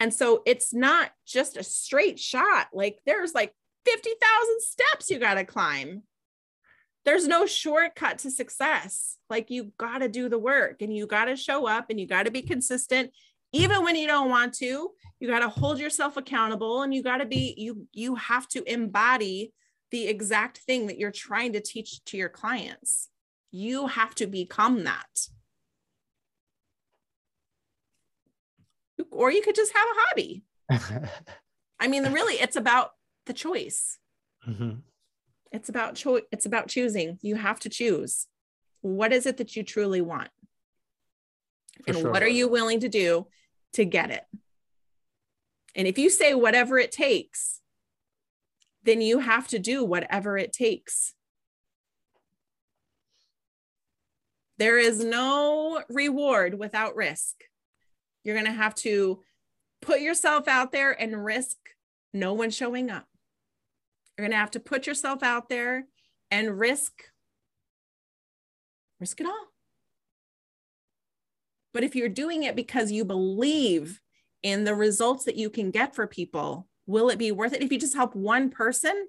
And so it's not just a straight shot. Like there's like 50,000 steps you got to climb there's no shortcut to success. Like you got to do the work and you got to show up and you got to be consistent even when you don't want to. You got to hold yourself accountable and you got to be you you have to embody the exact thing that you're trying to teach to your clients. You have to become that. Or you could just have a hobby. I mean, really, it's about the choice. Mm-hmm. It's about choice. It's about choosing. You have to choose. What is it that you truly want? For and sure. what are you willing to do to get it? And if you say whatever it takes, then you have to do whatever it takes. There is no reward without risk. You're going to have to put yourself out there and risk no one showing up. You're going to have to put yourself out there and risk risk it all. But if you're doing it because you believe in the results that you can get for people, will it be worth it? If you just help one person,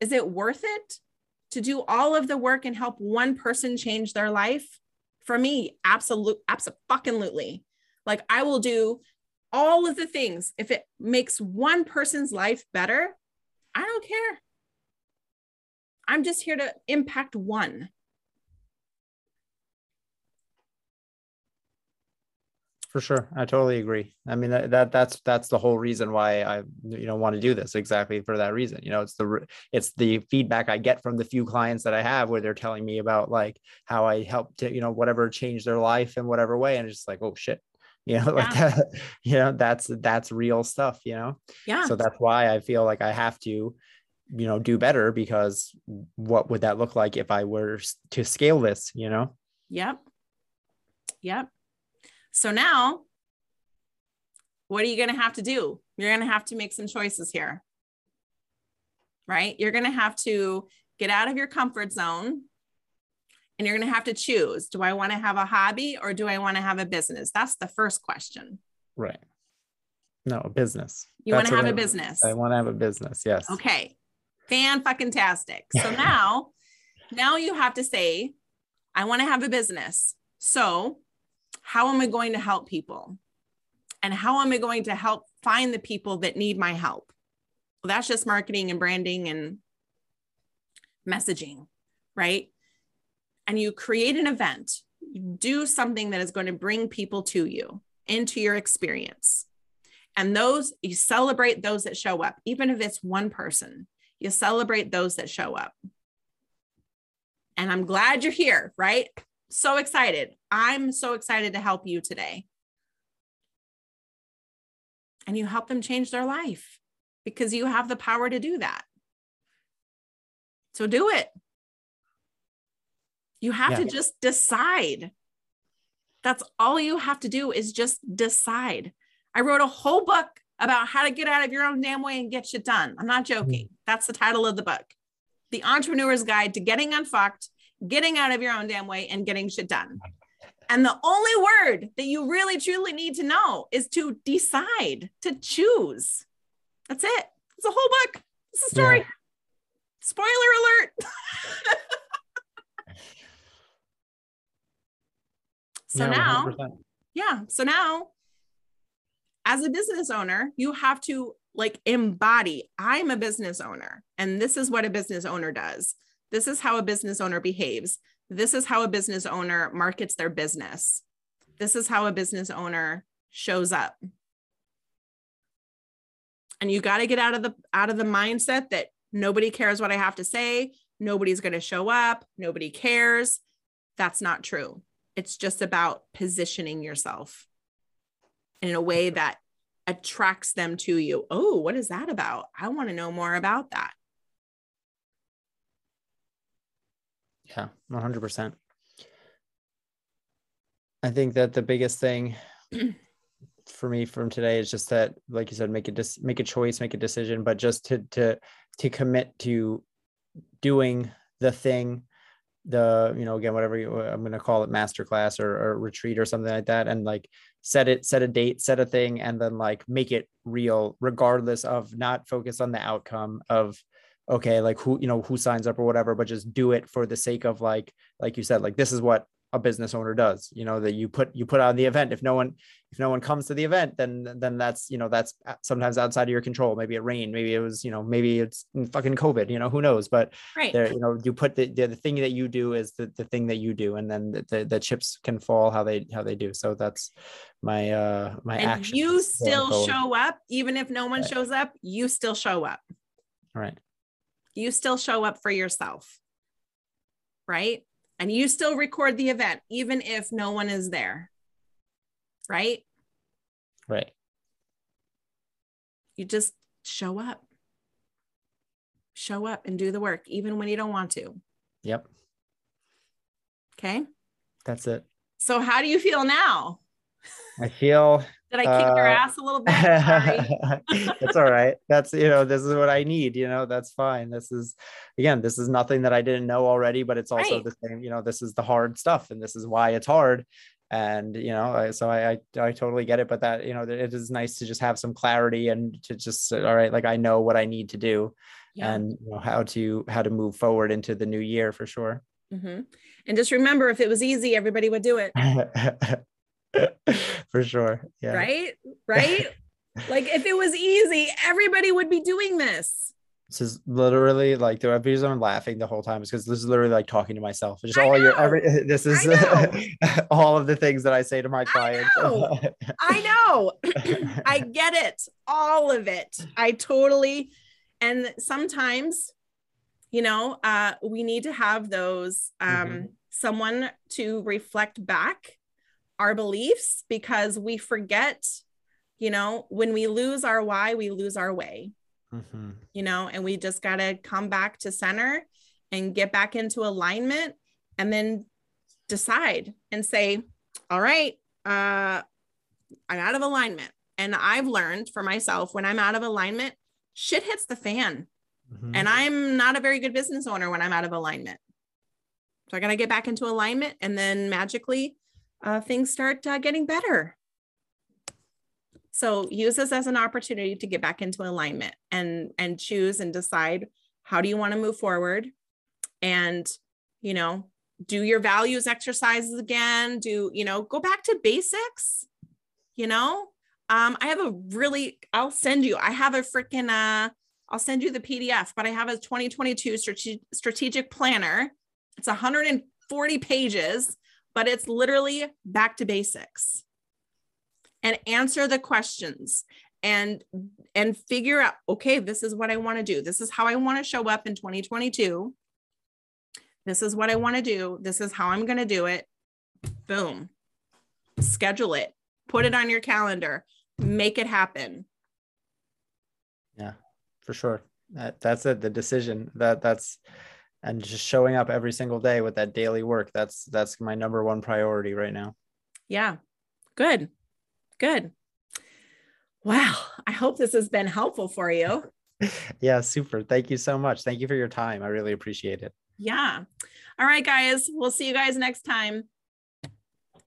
is it worth it to do all of the work and help one person change their life? For me, absolute, absolutely. Like I will do all of the things if it makes one person's life better I don't care. I'm just here to impact one. For sure. I totally agree. I mean that, that that's that's the whole reason why I you know want to do this exactly for that reason. You know, it's the it's the feedback I get from the few clients that I have where they're telling me about like how I helped to, you know whatever change their life in whatever way and it's just like, "Oh shit, you know like yeah. that you know that's that's real stuff you know yeah so that's why i feel like i have to you know do better because what would that look like if i were to scale this you know yep yep so now what are you going to have to do you're going to have to make some choices here right you're going to have to get out of your comfort zone and you're going to have to choose do I want to have a hobby or do I want to have a business? That's the first question. Right. No, a business. You want to have a business. I want to have a business. Yes. Okay. Fan fucking tastic. So now, now you have to say, I want to have a business. So, how am I going to help people? And how am I going to help find the people that need my help? Well, that's just marketing and branding and messaging, right? and you create an event, you do something that is going to bring people to you into your experience. And those, you celebrate those that show up, even if it's one person, you celebrate those that show up. And I'm glad you're here, right? So excited. I'm so excited to help you today. And you help them change their life because you have the power to do that. So do it. You have yeah. to just decide. That's all you have to do is just decide. I wrote a whole book about how to get out of your own damn way and get shit done. I'm not joking. Mm-hmm. That's the title of the book. The Entrepreneur's Guide to Getting Unfucked, Getting Out of Your Own Damn Way, and Getting Shit Done. And the only word that you really truly need to know is to decide, to choose. That's it. It's a whole book. It's a story. Yeah. Spoiler alert. So yeah, now, 100%. yeah. So now, as a business owner, you have to like embody I'm a business owner, and this is what a business owner does. This is how a business owner behaves. This is how a business owner markets their business. This is how a business owner shows up. And you got to get out of the out of the mindset that nobody cares what I have to say, nobody's going to show up, nobody cares. That's not true It's just about positioning yourself in a way that attracts them to you. Oh, what is that about? I want to know more about that. Yeah, 100%. I think that the biggest thing for me from today is just that, like you said, make a dis- make a choice, make a decision, but just to to to commit to doing the thing, the you know again whatever you, I'm going to call it masterclass or, or retreat or something like that, and like set it, set a date, set a thing, and then like make it real, regardless of not focus on the outcome of okay like who you know who signs up or whatever but just do it for the sake of like like you said like this is what a business owner does you know that you put you put on the event. If no one if no one comes to the event then then that's you know that's sometimes outside of your control. Maybe it rained maybe it was you know maybe it's fucking covid you know who knows? But right. there you know you put the, the, the thing that you do is the, the thing that you do and then the, the, the chips can fall how they how they do. So that's my uh my and action you still show up even if no one right. shows up you still show up. Right you still show up for yourself right? And you still record the event even if no one is there right? Right. You just show up. Show up and do the work even when you don't want to. Yep. Okay? That's it. So how do you feel now? I feel did I kick uh, your ass a little bit? that's all right. That's you know, this is what I need. You know, that's fine. This is again, this is nothing that I didn't know already, but it's also right. the same. You know, this is the hard stuff, and this is why it's hard. And you know, so I, I I totally get it. But that you know, it is nice to just have some clarity and to just all right, like I know what I need to do, yeah. and you know, how to how to move forward into the new year for sure. Mm-hmm. And just remember, if it was easy, everybody would do it. for sure. Yeah. Right? Right? like if it was easy, everybody would be doing this. This is literally like the reason I'm laughing the whole time is because this is literally like talking to myself. Just all your every this is all of the things that I say to my clients. I know. I, know. I get it. All of it. I totally and sometimes you know uh we need to have those um mm-hmm. someone to reflect back our beliefs because we forget, you know, when we lose our why, we lose our way, mm-hmm. you know, and we just got to come back to center and get back into alignment and then decide and say, all right, uh, I'm out of alignment. And I've learned for myself when I'm out of alignment, shit hits the fan. Mm-hmm. And I'm not a very good business owner when I'm out of alignment. So I got to get back into alignment and then magically uh, things start uh, getting better. So use this as an opportunity to get back into alignment and and choose and decide how do you want to move forward, and you know do your values exercises again. Do you know go back to basics? You know, um, I have a really I'll send you. I have a freaking uh, I'll send you the PDF, but I have a 2022 strate- strategic planner. It's 140 pages but it's literally back to basics and answer the questions and and figure out okay this is what i want to do. This is how i want to show up in 2022 this is what i want to do. This is how i'm going to do it. Boom. Schedule it. Put it on your calendar. Make it happen. Yeah for sure. That, that's it the decision. That that's and just showing up every single day with that daily work that's that's my number one priority right now. Yeah. Good. Good. Wow. I hope this has been helpful for you. Yeah super. Thank you so much. Thank you for your time. I really appreciate it. Yeah. All right guys. We'll see you guys next time